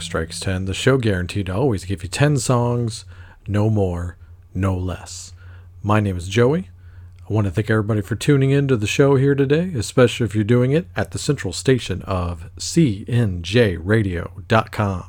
Strikes 10, the show guaranteed to always give you 10 songs, no more, no less. My name is Joey. I want to thank everybody for tuning in to the show here today, especially if you're doing it at the central station of CNJRadio.com.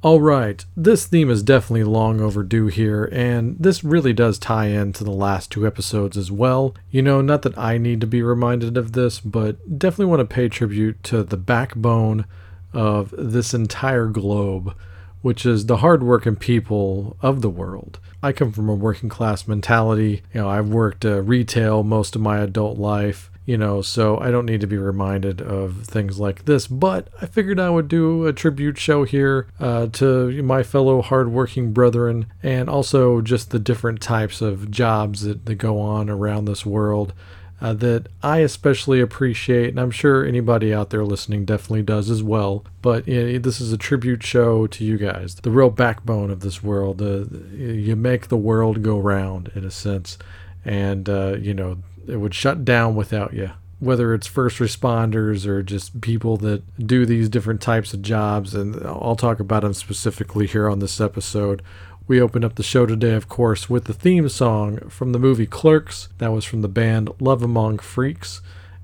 All right, this theme is definitely long overdue here, and this really does tie into the last two episodes as well. You know, not that I need to be reminded of this, but definitely want to pay tribute to the backbone of this entire globe, which is the hardworking people of the world. I come from a working class mentality. You know, I've worked uh, retail most of my adult life you know, so I don't need to be reminded of things like this. But I figured I would do a tribute show here uh, to my fellow hardworking brethren and also just the different types of jobs that, that go on around this world. Uh, that I especially appreciate, and I'm sure anybody out there listening definitely does as well. But this is a tribute show to you guys, the real backbone of this world. Uh, you make the world go round, in a sense, and uh, you know it would shut down without you. Whether it's first responders or just people that do these different types of jobs, and I'll talk about them specifically here on this episode. We opened up the show today, of course, with the theme song from the movie Clerks. That was from the band Love Among Freaks.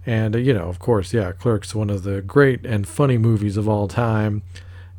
And, uh, you know, of course, yeah, Clerks, one of the great and funny movies of all time.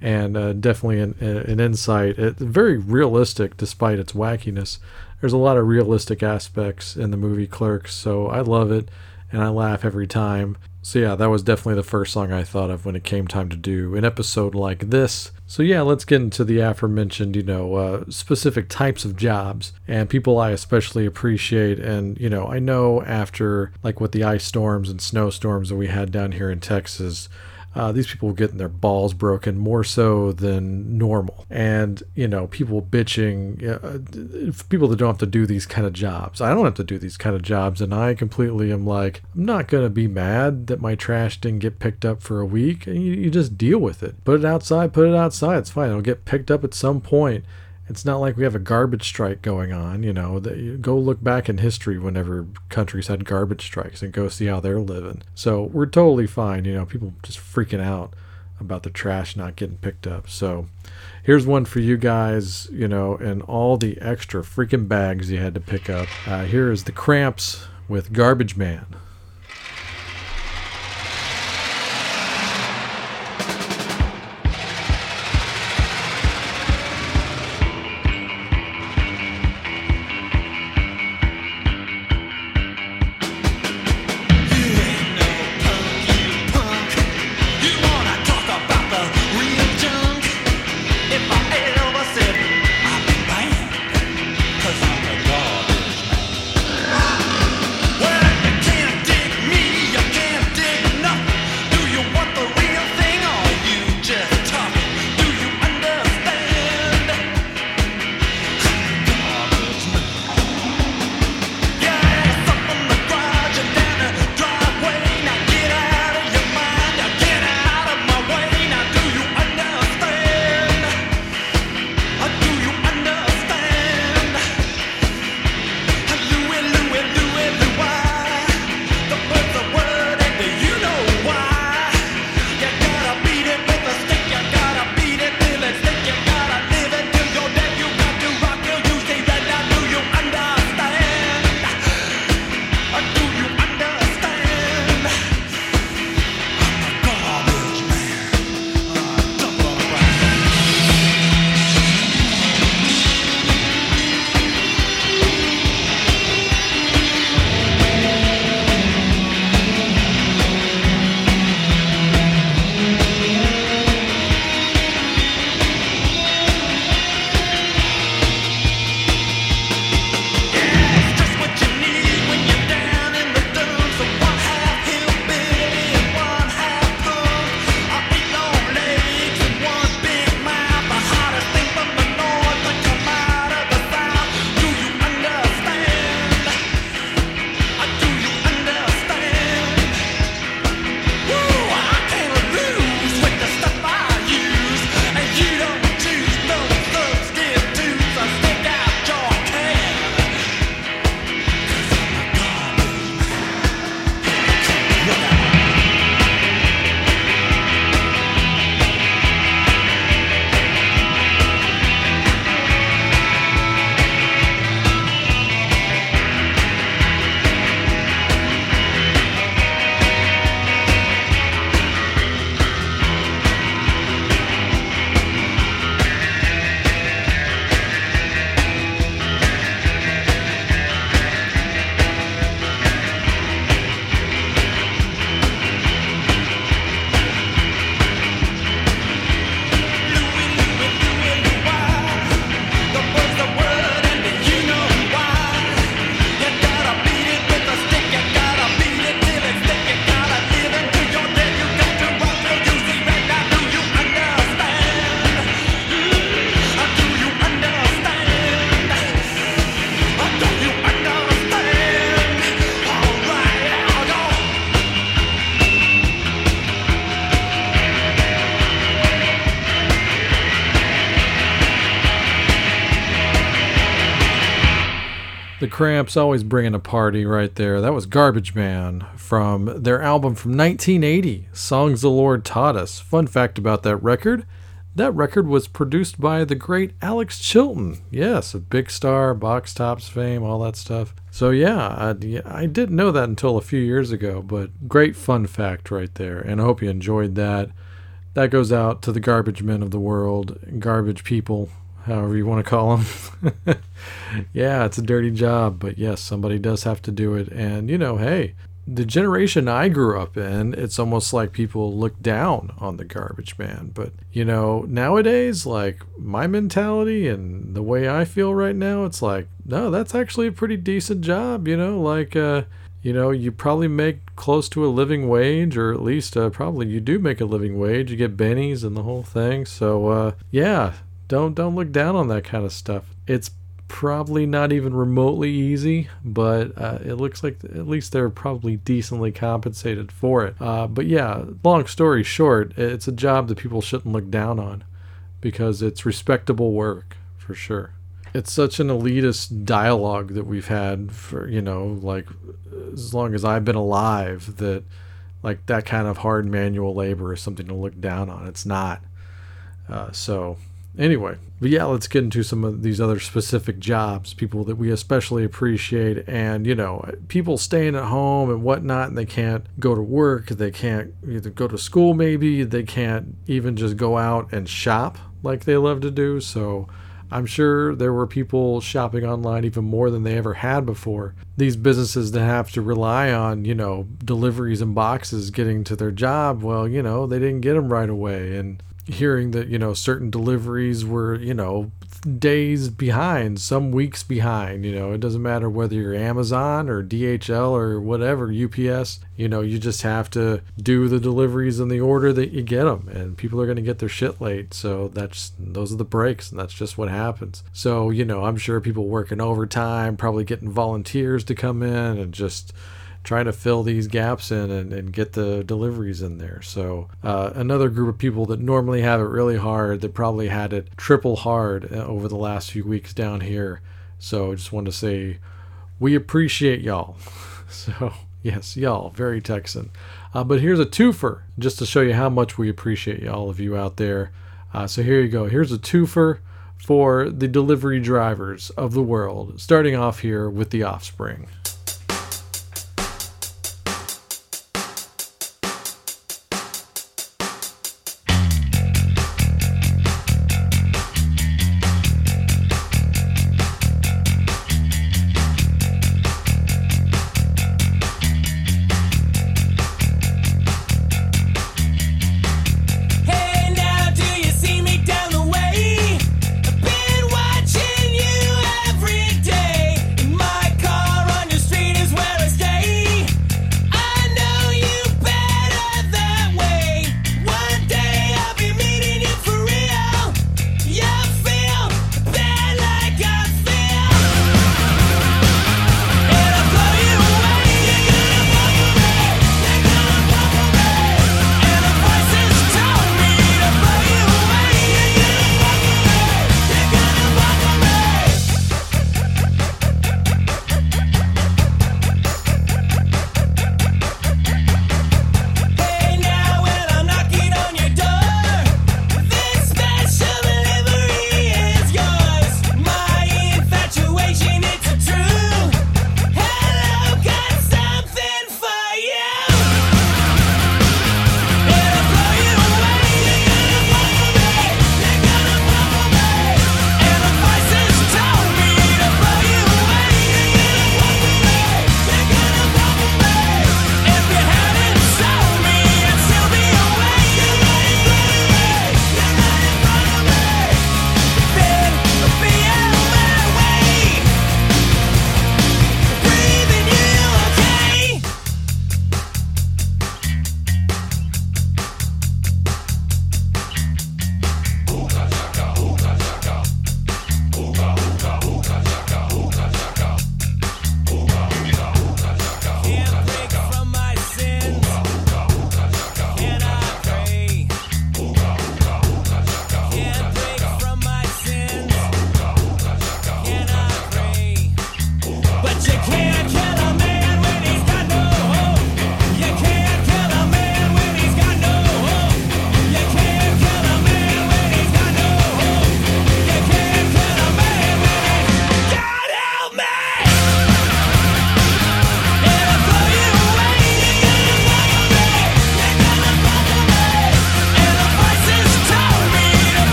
And uh, definitely an, an insight. It's very realistic despite its wackiness there's a lot of realistic aspects in the movie Clerks, so I love it and I laugh every time. So yeah, that was definitely the first song I thought of when it came time to do an episode like this. So yeah, let's get into the aforementioned, you know, uh, specific types of jobs and people I especially appreciate. And you know, I know after like with the ice storms and snowstorms that we had down here in Texas, uh, these people were getting their balls broken more so than normal. And, you know, people bitching, uh, people that don't have to do these kind of jobs. I don't have to do these kind of jobs. And I completely am like, I'm not going to be mad that my trash didn't get picked up for a week. You, you just deal with it. Put it outside, put it outside. It's fine. It'll get picked up at some point it's not like we have a garbage strike going on. You know, go look back in history whenever countries had garbage strikes and go see how they're living. So we're totally fine. You know, people just freaking out about the trash not getting picked up. So here's one for you guys, you know, and all the extra freaking bags you had to pick up. Uh, here is the Cramps with Garbage Man. Cramps always bringing a party right there. That was Garbage Man from their album from 1980, Songs the Lord Taught Us. Fun fact about that record that record was produced by the great Alex Chilton. Yes, a Big Star, Box Tops fame, all that stuff. So, yeah I, I didn't know that until a few years ago, but great fun fact right there. And I hope you enjoyed that. That goes out to the garbage men of the world, garbage people, however you want to call them. yeah, it's a dirty job, but yes, somebody does have to do it. And, you know, hey, the generation I grew up in, it's almost like people look down on the garbage man. But, you know, nowadays, like my mentality and the way I feel right now, it's like, no, that's actually a pretty decent job, you know, like, uh, you know, you probably make close to a living wage, or at least uh, probably you do make a living wage. You get bennies and the whole thing. So, uh, yeah, don't don't look down on that kind of stuff. It's probably not even remotely easy, but uh, it looks like at least they're probably decently compensated for it. Uh, but yeah, long story short, it's a job that people shouldn't look down on because it's respectable work for sure. It's such an elitist dialogue that we've had for, you know, like as long as I've been alive that like that kind of hard manual labor is something to look down on. It's not. Uh, so anyway, but yeah, let's get into some of these other specific jobs, people that we especially appreciate, and you know, people staying at home and whatnot, and they can't go to work, they can't either go to school, maybe they can't even just go out and shop like they love to do. So. I'm sure there were people shopping online even more than they ever had before. These businesses that have to rely on, you know, deliveries and boxes getting to their job, well, you know, they didn't get them right away. And hearing that you know certain deliveries were you know days behind some weeks behind you know it doesn't matter whether you're amazon or dhl or whatever ups you know you just have to do the deliveries in the order that you get them and people are going to get their shit late. So that's those are the breaks and that's just what happens. So you know i'm sure people working overtime probably getting volunteers to come in and just trying to fill these gaps in and, and get the deliveries in there. So, uh, another group of people that normally have it really hard that probably had it triple hard uh, over the last few weeks down here. So, I just wanted to say we appreciate y'all. So, yes, y'all, very Texan. Uh, but here's a twofer just to show you how much we appreciate all of you out there. Uh, so, here you go. Here's a twofer for the delivery drivers of the world, starting off here with the offspring.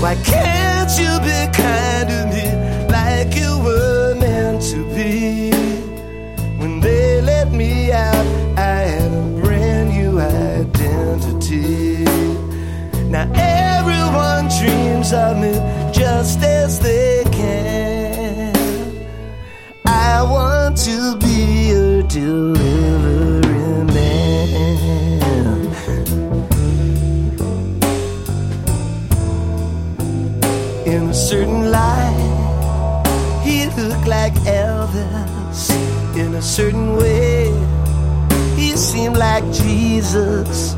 Why can't you be kind to me like you were meant to be? When they let me out, I had a brand new identity. Now everyone dreams of me just as they can. I want to be a delivering a certain way, he seemed like Jesus.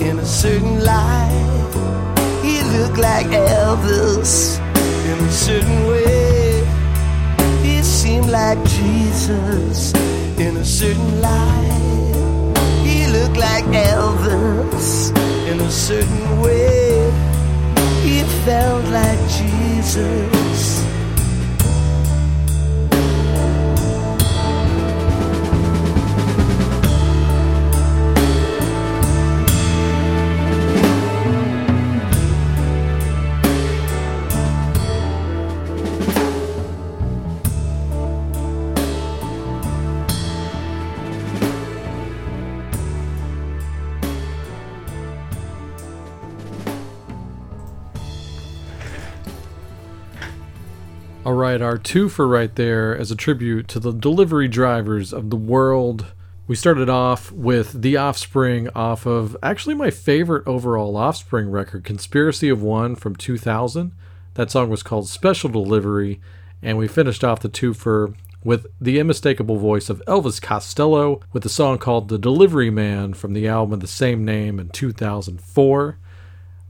In a certain light, he looked like Elvis. In a certain way, he seemed like Jesus. In a certain light, he looked like Elvis. In a certain way, he felt like Jesus. Our two for right there as a tribute to the delivery drivers of the world. We started off with The Offspring off of actually my favorite overall Offspring record, Conspiracy of One from 2000. That song was called Special Delivery. And we finished off the two for with the unmistakable voice of Elvis Costello with a song called The Delivery Man from the album of the same name in 2004.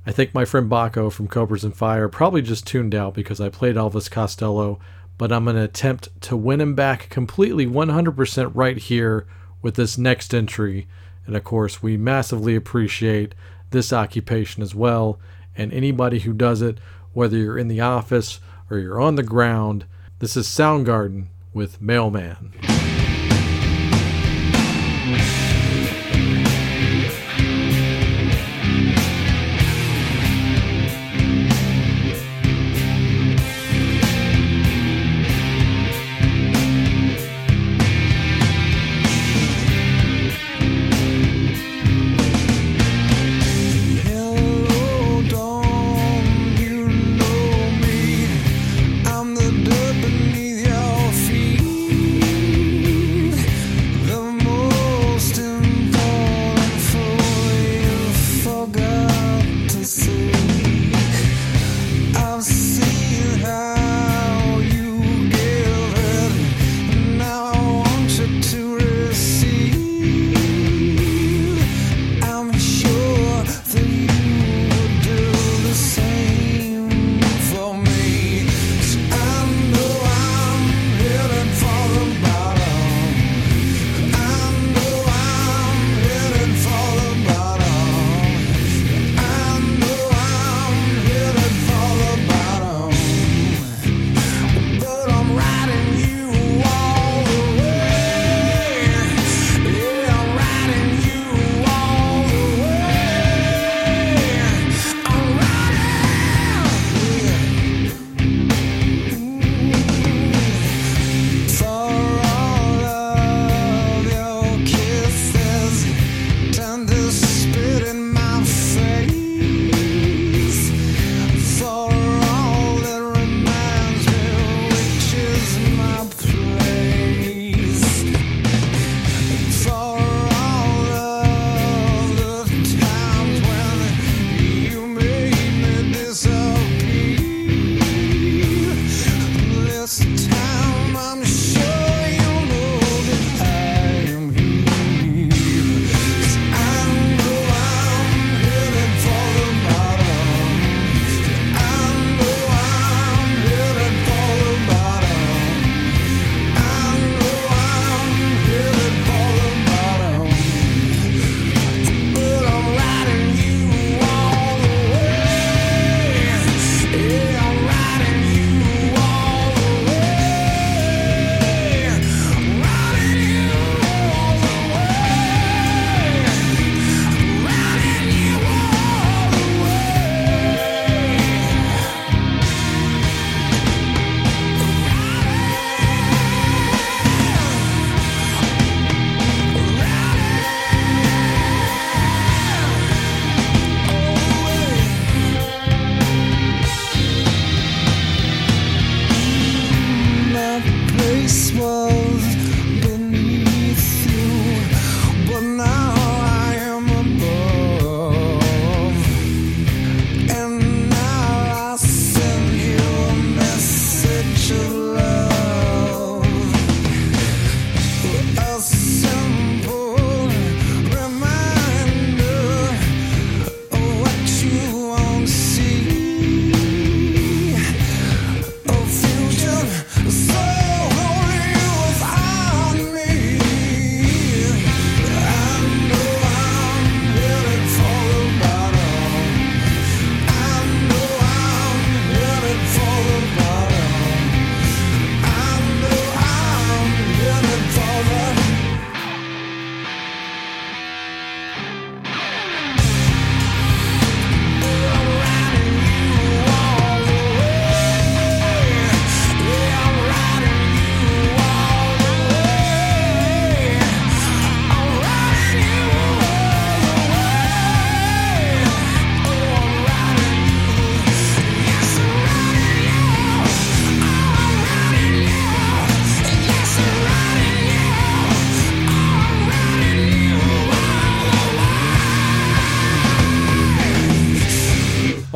I think my friend Baco from Cobras and Fire probably just tuned out because I played Elvis Costello, but I'm going to attempt to win him back completely 100% right here with this next entry. And of course, we massively appreciate this occupation as well, and anybody who does it, whether you're in the office or you're on the ground. This is Soundgarden with Mailman.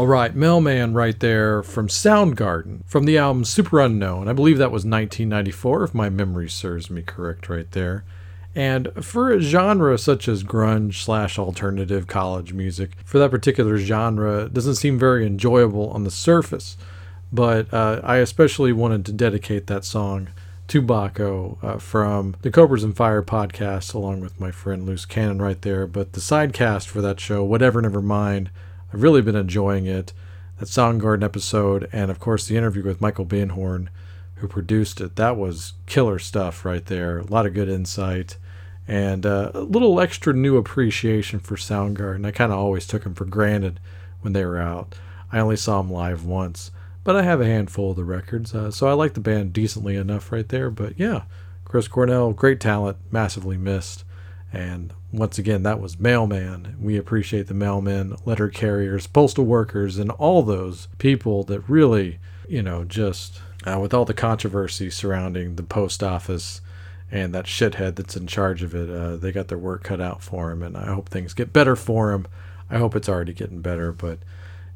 All right, Mailman right there from Soundgarden from the album Superunknown. I believe that was 1994, if my memory serves me correct right there. And for a genre such as grunge slash alternative college music, for that particular genre, doesn't seem very enjoyable on the surface. But uh, I especially wanted to dedicate that song to Baco uh, from the Cobras and Fire podcast, along with my friend Loose Cannon right there. But the sidecast for that show, Whatever Never Mind, I've really been enjoying it. That Soundgarden episode, and of course the interview with Michael Beinhorn, who produced it. That was killer stuff right there. A lot of good insight and uh, a little extra new appreciation for Soundgarden. I kind of always took them for granted when they were out. I only saw them live once, but I have a handful of the records, uh, so I like the band decently enough right there. But yeah, Chris Cornell, great talent, massively missed. And once again, that was Mailman. We appreciate the mailmen, letter carriers, postal workers, and all those people that really, you know, just uh, with all the controversy surrounding the post office and that shithead that's in charge of it, uh, they got their work cut out for him. And I hope things get better for him. I hope it's already getting better. But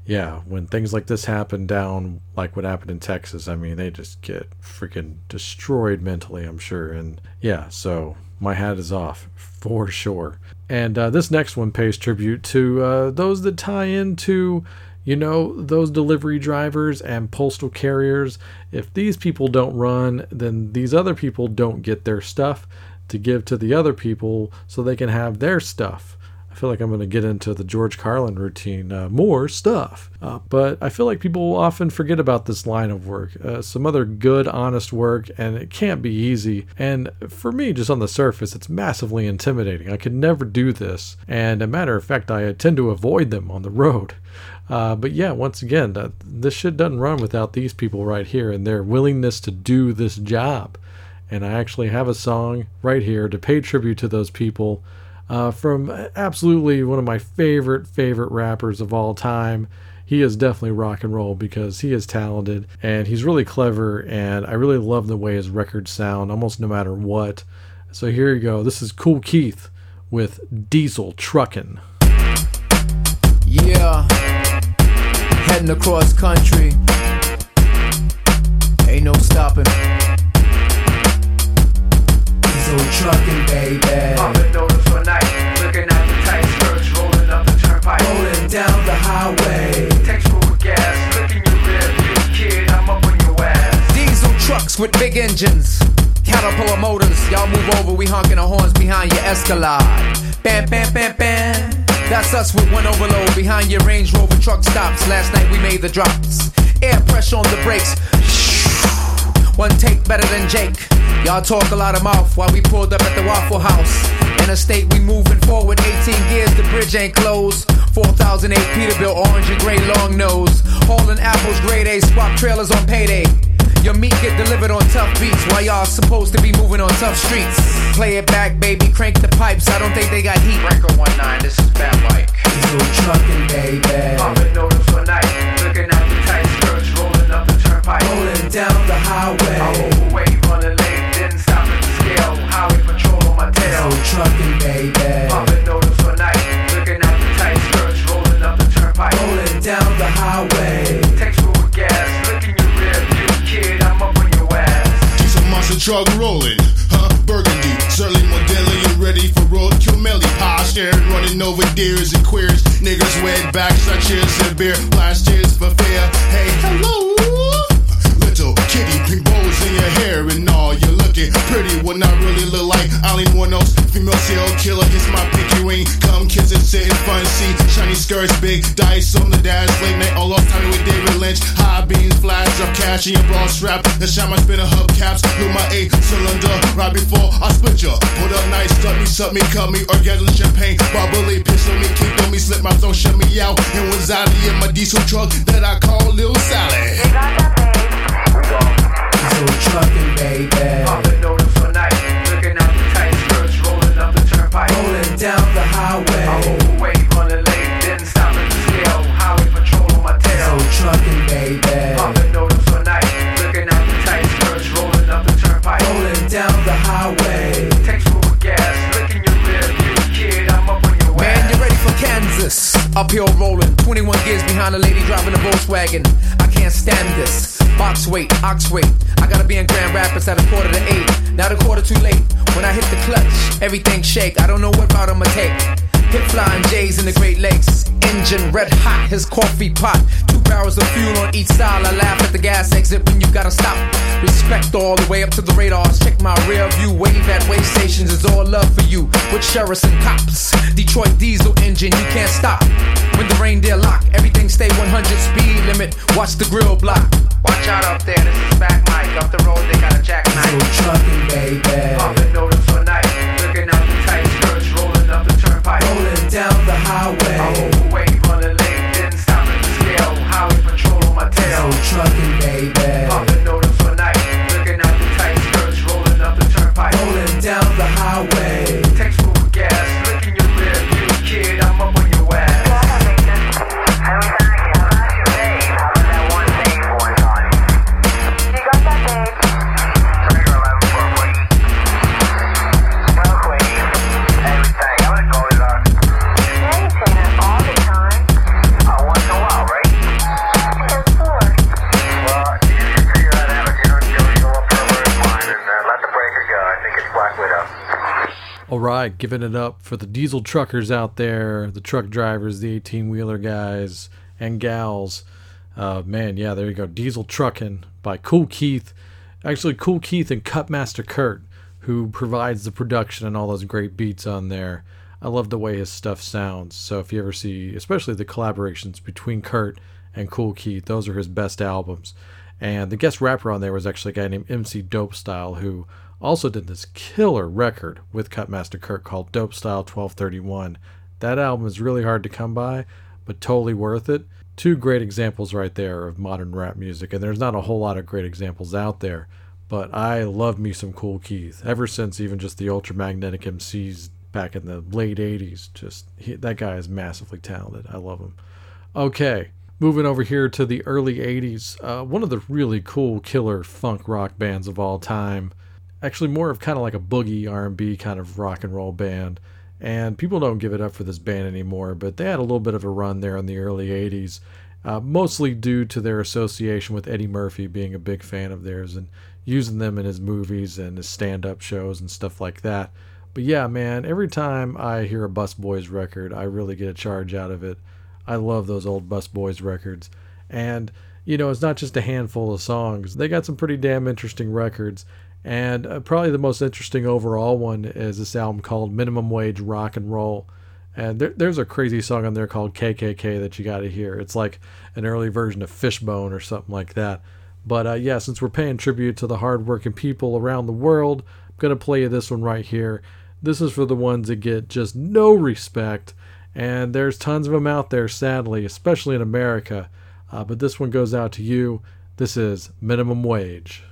yeah, when things like this happen down, like what happened in Texas, I mean, they just get freaking destroyed mentally, I'm sure. And yeah, so my hat is off for sure. And uh, this next one pays tribute to uh, those that tie into, you know, those delivery drivers and postal carriers. If these people don't run, then these other people don't get their stuff to give to the other people so they can have their stuff. Feel like I'm going to get into the George Carlin routine, uh, more stuff. Uh, but I feel like people often forget about this line of work, uh, some other good, honest work, and it can't be easy. And for me, just on the surface, it's massively intimidating. I could never do this. And a matter of fact, I tend to avoid them on the road. Uh, but yeah, once again, uh, this shit doesn't run without these people right here and their willingness to do this job. And I actually have a song right here to pay tribute to those people uh, from absolutely one of my favorite, favorite rappers of all time. He is definitely rock and roll because he is talented and he's really clever. And I really love the way his records sound almost no matter what. So here you go. This is Kool Keith with Diesel Truckin'. Yeah, heading across country. Ain't no stopping. Big engines. Caterpillar motors, y'all move over, we honking the horns behind your Escalade. Bam, bam, bam, bam. That's us with one overload behind your Range Rover truck stops. Last night we made the drops. Air pressure on the brakes. One take better than Jake. Y'all talk a lot of mouth while we pulled up at the Waffle House. Interstate, we moving forward. 18 gears, the bridge ain't closed. 4008 Peterbilt, orange and gray long nose. Hauling apples, grade A, swap trailers on payday. Your meat get delivered on tough beats while y'all supposed to be moving on tough streets. Play it back, baby, crank the pipes. I don't think they got heat. Breaker 19, this is Bad Bike. Diesel trucking, baby. Popping notice for night, looking at the tight skirts, rolling up the turnpike. Rolling down the highway. I highway. overweight, running late, didn't stop at the scale. Highway patrol on my tail. Diesel trucking, baby. Popping Truck rolling, huh? Burgundy, certainly more deadly and ready for roadkill melee. Pie staring, running over deers and queers. Niggas wet back, like cheers and beer. Last cheers for fear. Hey, hello. Your hair and all. You're looking pretty when I really look like one else. Female serial killer gets my pinky ring. Come kids and sit in front seat. Shiny skirts, big dice on the dash. Late night, all off time with David Lynch. High beams, flash up cash in your bra strap. The shine my spinner hubcaps. Blew my eight cylinder right before I split ya. Put up nice, stuff me, suck me, cut me, orgasm champagne. Bubbly, pistol me, kick on me, slip my throat, shut me out. And was out in my diesel truck that I call Lil Sally. I can't stand this. Box weight, ox weight. I gotta be in Grand Rapids at a quarter to eight. Not a quarter too late. When I hit the clutch, everything shake. I don't know what route I'ma take. Hip flying J's in the Great Lakes. Engine red hot, his coffee pot. Two barrels of fuel on each side. I laugh at the gas exit when you gotta stop. Respect all the way up to the radars. Check my rear view. Wave at way stations. It's all love for you. With sheriffs and cops. Detroit diesel engine, you can't stop. When the reindeer lock, everything stay 100 speed limit. Watch the grill block. Watch out up there, this is back Mike. Up the road, they got a jackknife. trucking, baby. Pumping notice for night. Looking out the tight skirts, rolling up the turnpike. Rolling down the highway. I'm overweight, running late, didn't stop at the scale. Highway patrol on my tail. So trucking, baby. Right, giving it up for the diesel truckers out there, the truck drivers, the 18 wheeler guys and gals. Uh, man, yeah, there you go. Diesel Trucking by Kool Keith. Actually, Kool Keith and Kutmasta Kurt, who provides the production and all those great beats on there. I love the way his stuff sounds. So if you ever see, especially the collaborations between Kurt and Kool Keith, those are his best albums. And the guest rapper on there was actually a guy named MC Dope Style, who also did this killer record with Kutmasta Kurt called Dope Style 1231. That album is really hard to come by, but totally worth it. Two great examples right there of modern rap music, and there's not a whole lot of great examples out there. But I love me some Kool Keith ever since even just the Ultramagnetic MCs back in the late 80s. Just he, that guy is massively talented. I love him. Okay, moving over here to the early 80s. Uh, one of the really cool killer funk rock bands of all time. Actually, more of kind of like a boogie R&B kind of rock and roll band. And people don't give it up for this band anymore, but they had a little bit of a run there in the early 80s, uh, mostly due to their association with Eddie Murphy being a big fan of theirs and using them in his movies and his stand up shows and stuff like that. But yeah, man, every time I hear a Bus Boys record, I really get a charge out of it. I love those old Bus Boys records. And, you know, it's not just a handful of songs, they got some pretty damn interesting records. And uh, probably the most interesting overall one is this album called Minimum Wage Rock and Roll. And there, there's a crazy song on there called KKK that you got to hear. It's like an early version of Fishbone or something like that. But uh, yeah, since we're paying tribute to the hardworking people around the world, I'm going to play you this one right here. This is for the ones that get just no respect. And there's tons of them out there, sadly, especially in America. Uh, but this one goes out to you. This is Minimum Wage.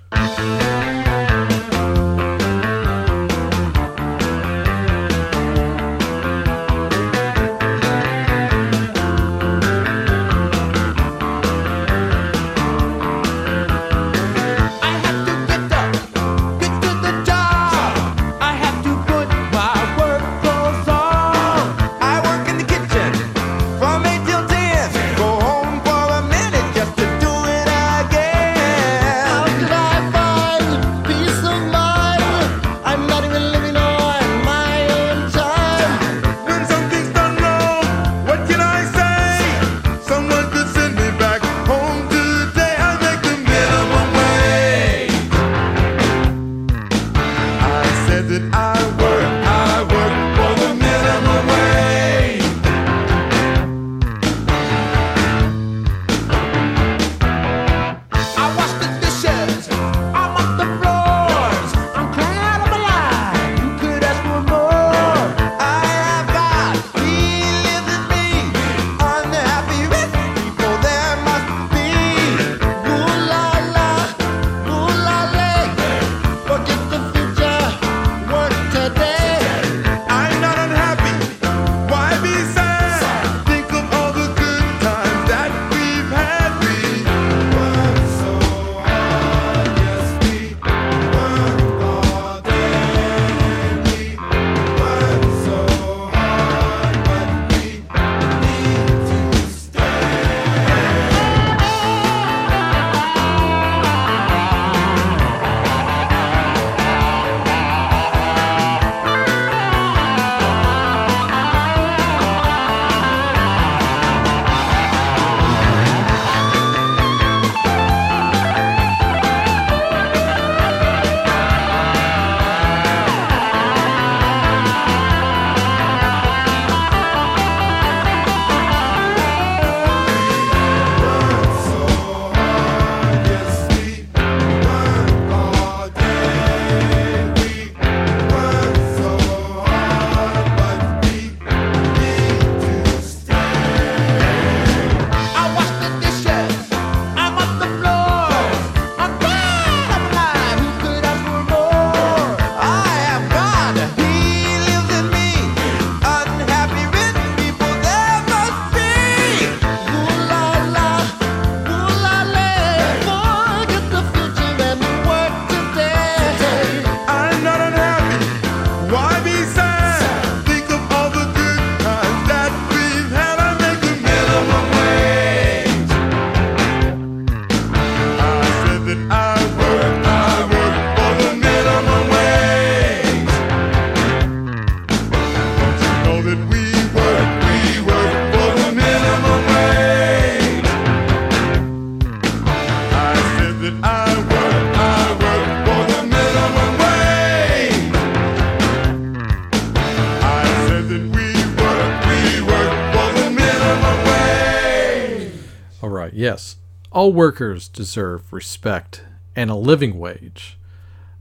All workers deserve respect and a living wage.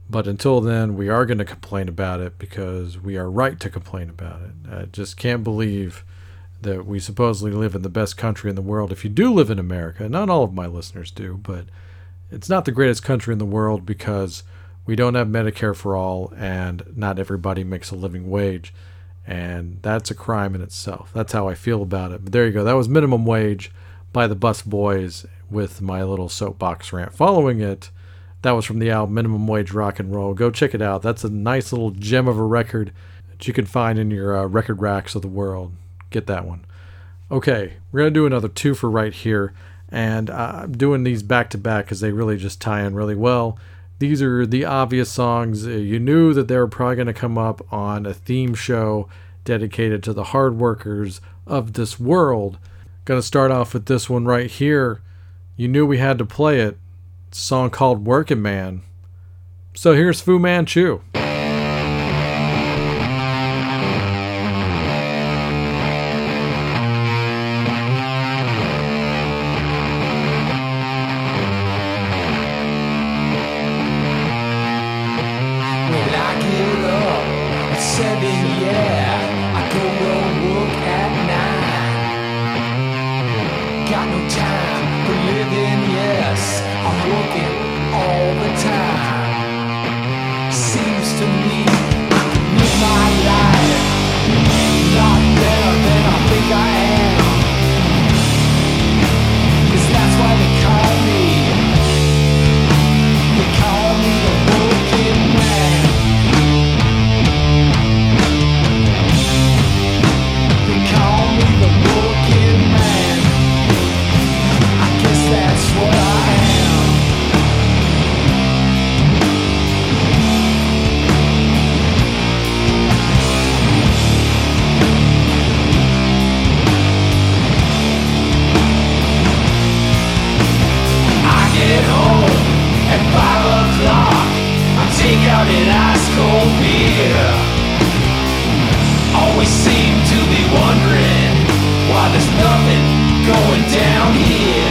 But until then, we are going to complain about it because we are right to complain about it. I just can't believe that we supposedly live in the best country in the world. If you do live in America, not all of my listeners do, but it's not the greatest country in the world because we don't have Medicare for all and not everybody makes a living wage. And that's a crime in itself. That's how I feel about it. But there you go. That was minimum wage by the Bus Boys with my little soapbox rant. Following it, that was from the album Minimum Wage Rock and Roll. Go check it out. That's a nice little gem of a record that you can find in your uh, record racks of the world. Get that one. Okay, we're going to do another two for right here. And uh, I'm doing these back to back because they really just tie in really well. These are the obvious songs. Uh, You knew that they were probably going to come up on a theme show dedicated to the hard workers of this world. To start off with this one right here. You knew we had to play it. It's a song called Working Man. So here's Fu Manchu. Going down here.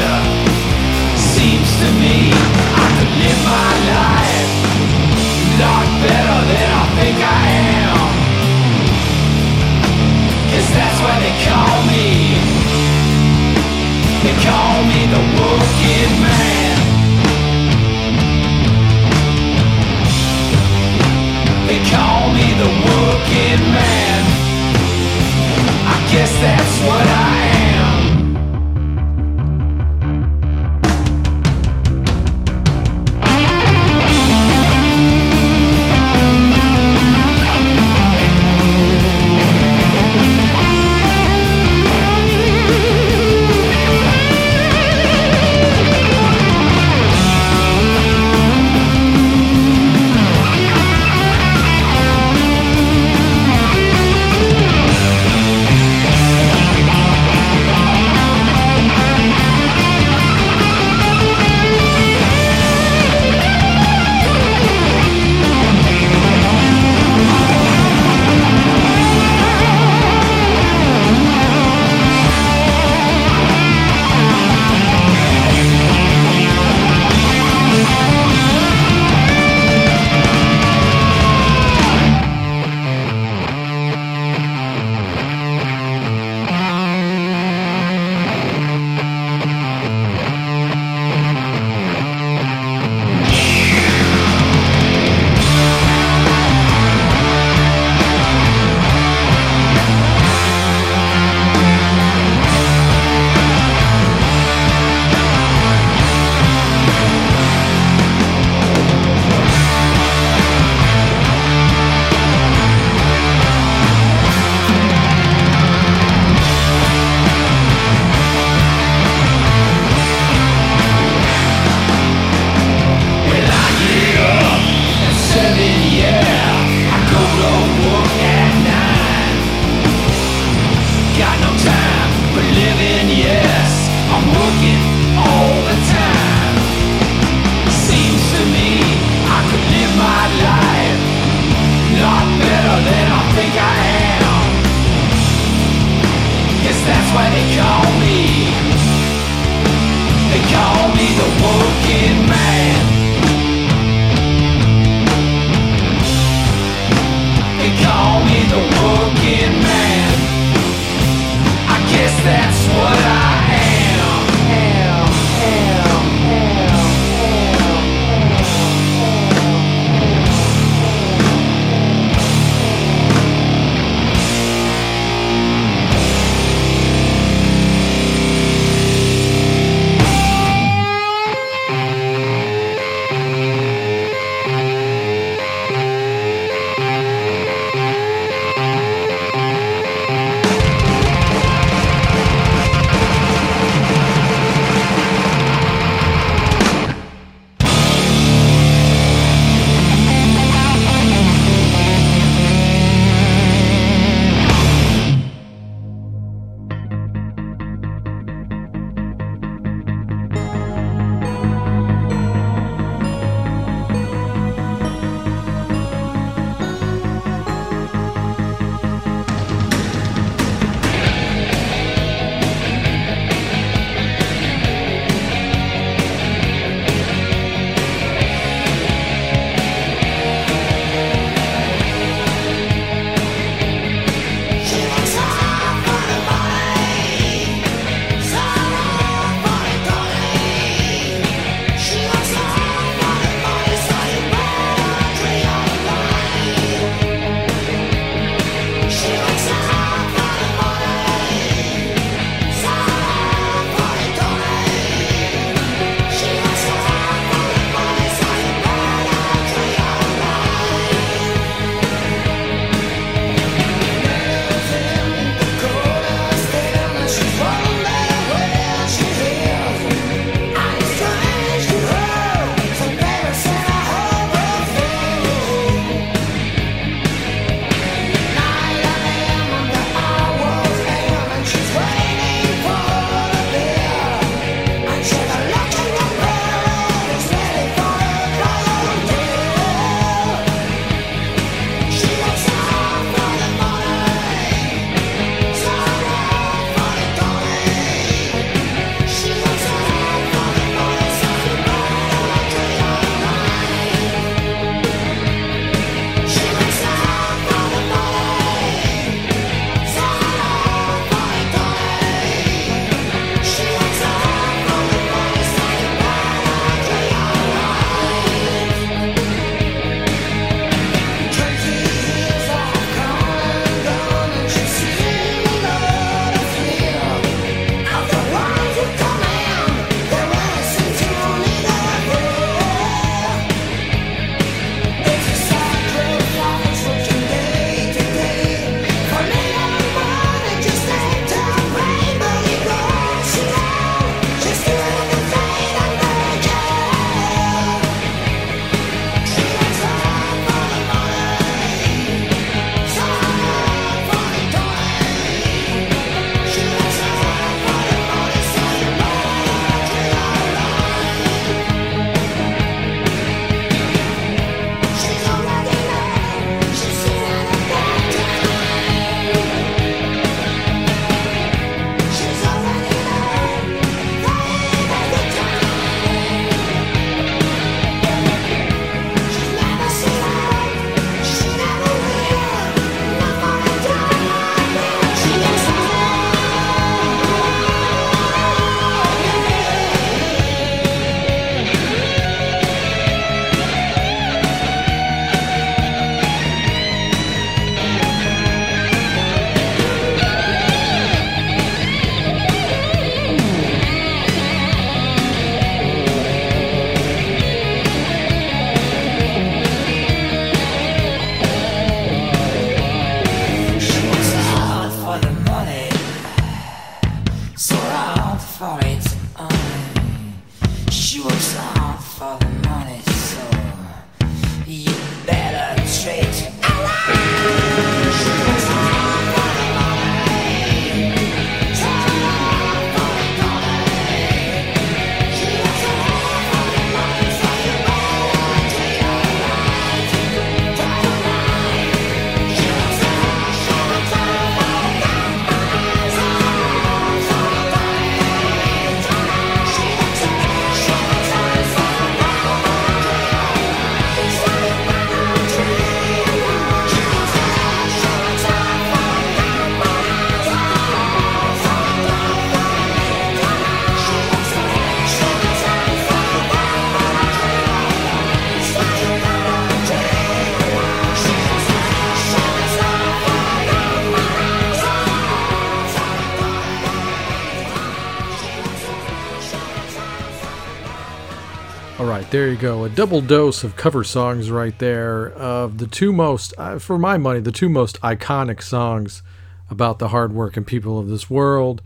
Right, there you go. A double dose of cover songs right there of the two most, uh, for my money, the two most iconic songs about the hardworking people of this world.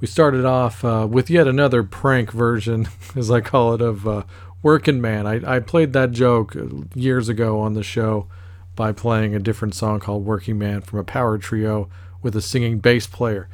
We started off uh, with yet another prank version, as I call it, of uh, Working Man. I, I played that joke years ago on the show by playing a different song called Working Man from a power trio with a singing bass player,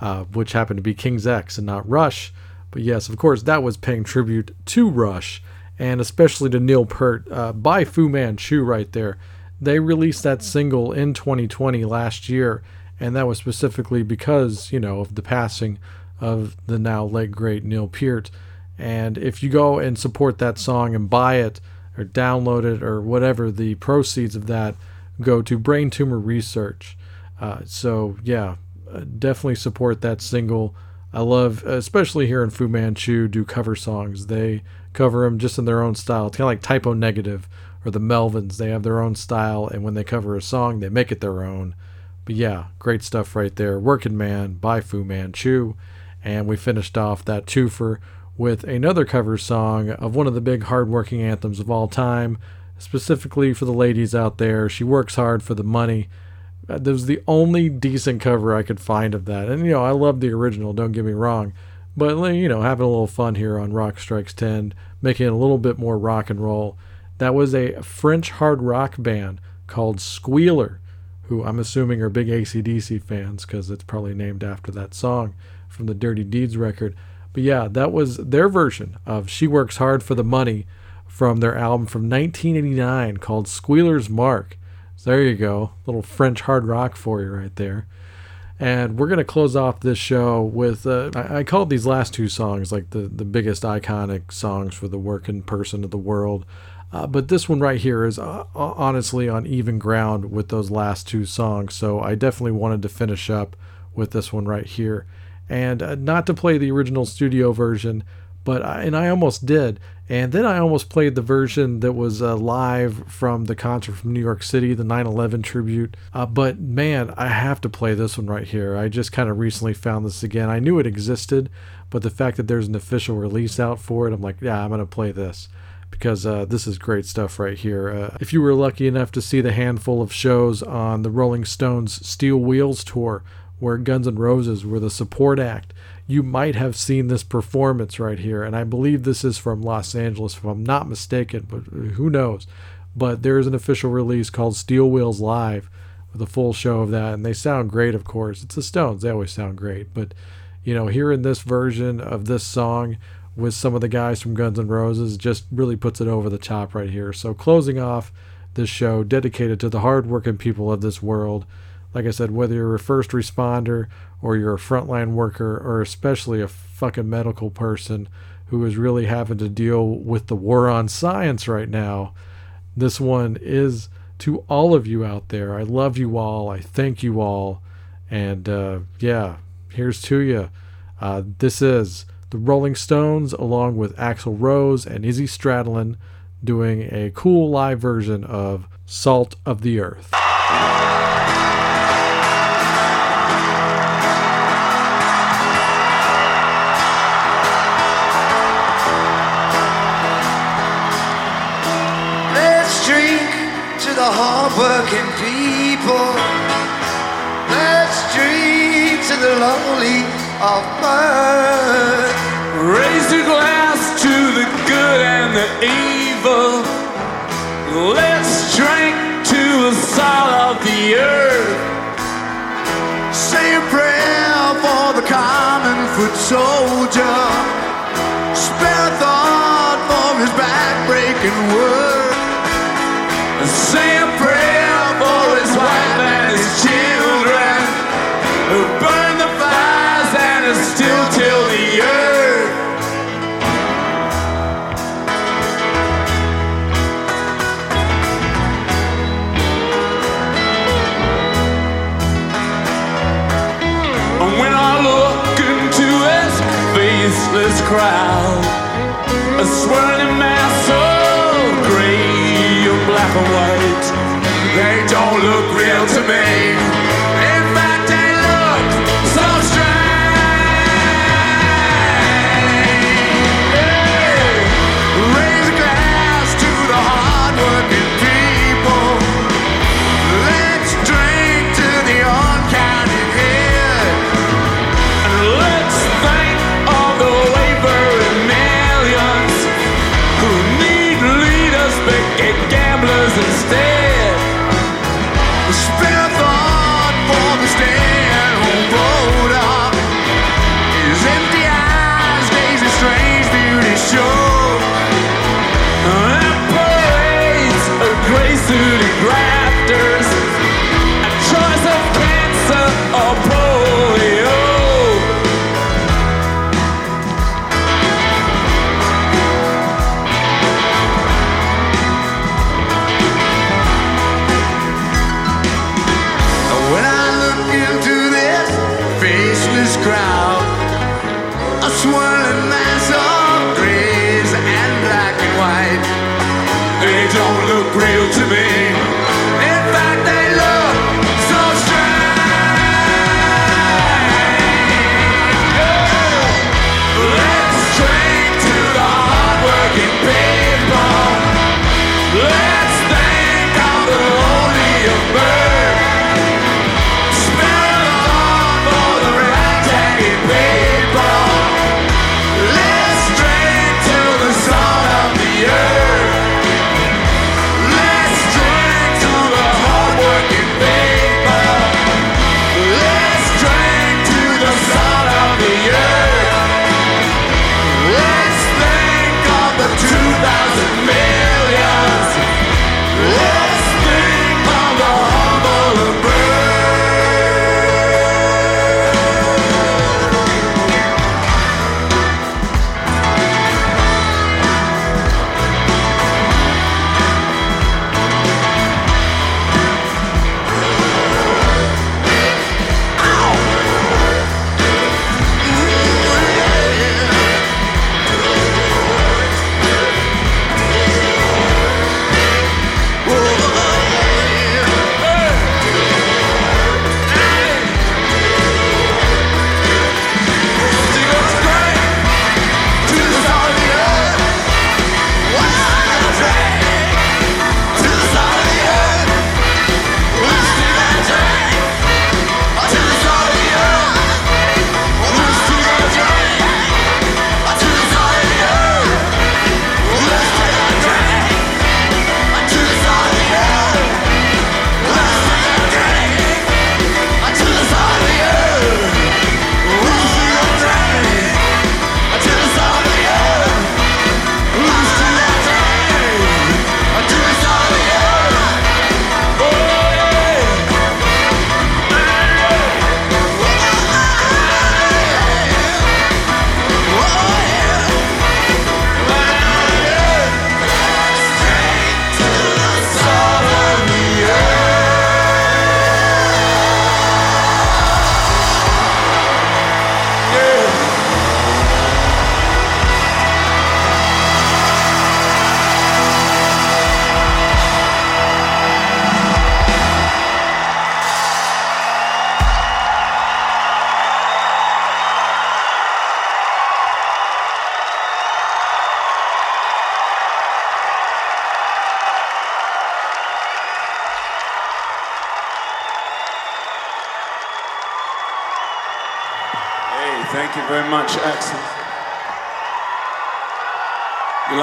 uh, which happened to be King's X and not Rush. But yes, of course, that was paying tribute to Rush and especially to Neil Peart uh, by Fu Manchu right there. They released that single in 2020 last year, and that was specifically because, you know, of the passing of the now late great Neil Peart. And if you go and support that song and buy it or download it or whatever, the proceeds of that go to Brain Tumor Research. Uh, so, yeah, uh, definitely support that single. I love, especially here in Fu Manchu, do cover songs. They cover them just in their own style. It's kind of like Type O Negative or the Melvins. They have their own style, and when they cover a song, they make it their own. But yeah, great stuff right there. Working Man by Fu Manchu. And we finished off that twofer with another cover song of one of the big hardworking anthems of all time, specifically for the ladies out there. She works hard for the money. That was the only decent cover I could find of that. And, you know, I love the original, don't get me wrong. But, you know, having a little fun here on Rock Strikes 10, making it a little bit more rock and roll. That was a French hard rock band called Squealer, who I'm assuming are big ACDC fans because it's probably named after that song from the Dirty Deeds record. But yeah, that was their version of She Works Hard for the Money from their album from 1989 called Squealer's Mark. So there you go, little French hard rock for you right there. And we're gonna close off this show with uh, I, I called these last two songs like the the biggest iconic songs for the working person of the world. Uh, but this one right here is uh, honestly on even ground with those last two songs. So I definitely wanted to finish up with this one right here, and uh, not to play the original studio version, but I, and I almost did, and then I almost played the version that was uh, live from the concert from New York City, the 9/11 tribute. Uh, but man, I have to play this one right here. I just kind of recently found this again. I knew it existed, but the fact that there's an official release out for it, I'm like, yeah, I'm gonna play this because uh, this is great stuff right here. Uh, if you were lucky enough to see the handful of shows on the Rolling Stones Steel Wheels tour, where Guns N' Roses were the support act, you might have seen this performance right here. And I believe this is from Los Angeles, if I'm not mistaken, but uh, who knows. But there is an official release called Steel Wheels Live with a full show of that, and they sound great, of course. It's the Stones, they always sound great. But, you know, hearing this version of this song, with some of the guys from Guns N' Roses just really puts it over the top right here. So closing off this show dedicated to the hardworking people of this world. Like I said, whether you're a first responder or you're a frontline worker or especially a fucking medical person who is really having to deal with the war on science right now, this one is to all of you out there. I love you all. I thank you all. And uh, yeah, here's to you. Uh, this is the Rolling Stones, along with Axl Rose and Izzy Stradlin, doing a cool live version of Salt of the Earth. earth. Say a prayer for the common foot soldier. Spare a thought for his back breaking word. crowd.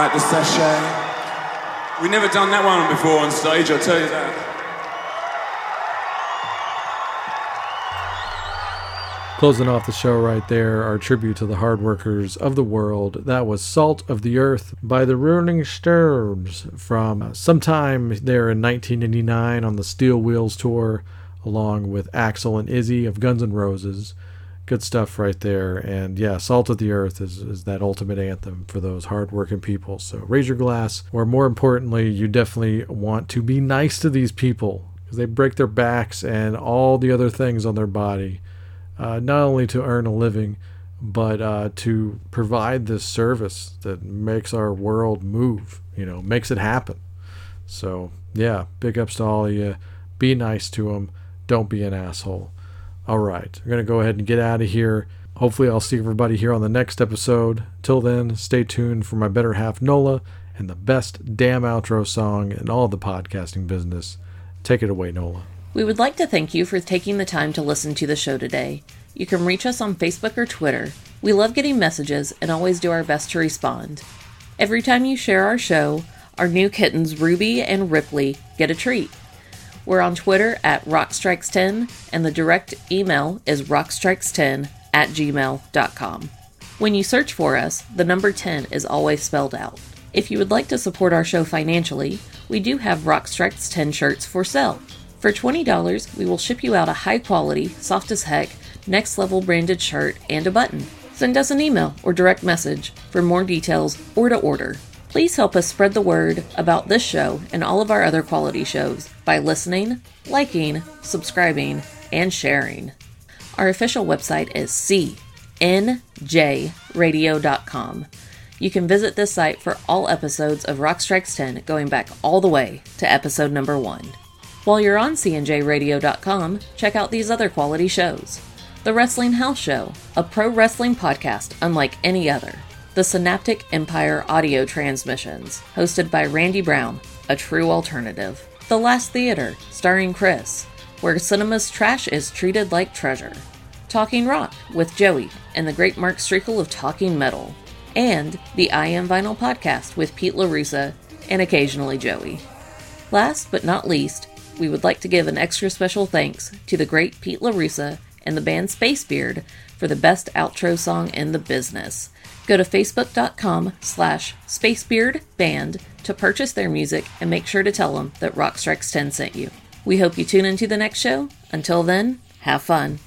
like the sachet. We've never done that one before on stage, I'll tell you that. Closing off the show right there, our tribute to the hard workers of the world. That was Salt of the Earth by the Rolling Stones from sometime there in 1989 on the Steel Wheels tour, along with Axl and Izzy of Guns N' Roses. Good stuff right there. And yeah, Salt of the Earth is, is that ultimate anthem for those hardworking people. So raise your glass, or more importantly, you definitely want to be nice to these people because they break their backs and all the other things on their body uh, not only to earn a living, but uh, to provide this service that makes our world move, you know, makes it happen. So, yeah, big ups to all of you. Be nice to them. Don't be an asshole. All right, we're going to go ahead and get out of here. Hopefully, I'll see everybody here on the next episode. Till then, stay tuned for my better half, Nola, and the best damn outro song in all the podcasting business. Take it away, Nola. We would like to thank you for taking the time to listen to the show today. You can reach us on Facebook or Twitter. We love getting messages and always do our best to respond. Every time you share our show, our new kittens Ruby and Ripley get a treat. We're on Twitter at Rockstrikes10 and the direct email is rockstrikes10 at gmail.com. When you search for us, the number 10 is always spelled out. If you would like to support our show financially, we do have Rockstrikes 10 shirts for sale. For $20, we will ship you out a high quality, soft as heck, next level branded shirt and a button. Send us an email or direct message for more details or to order. Please help us spread the word about this show and all of our other quality shows by listening, liking, subscribing, and sharing. Our official website is cnjradio.com. You can visit this site for all episodes of Rock Strikes 10 going back all the way to episode number 1. While you're on cnjradio.com, check out these other quality shows. The Wrestling House Show, a pro wrestling podcast unlike any other. The Synaptic Empire audio transmissions, hosted by Randy Brown, a true alternative. The Last Theater, starring Chris, where cinema's trash is treated like treasure. Talking Rock with Joey and the great Mark Strigl of Talking Metal. And the I Am Vinyl podcast with Pete LaRussa and occasionally Joey. Last but not least, we would like to give an extra special thanks to the great Pete LaRussa and the band Spacebeard for the best outro song in the business. Go to facebook.com slash spacebeardband to purchase their music and make sure to tell them that Rockstrikes 10 sent you. We hope you tune into the next show. Until then, have fun.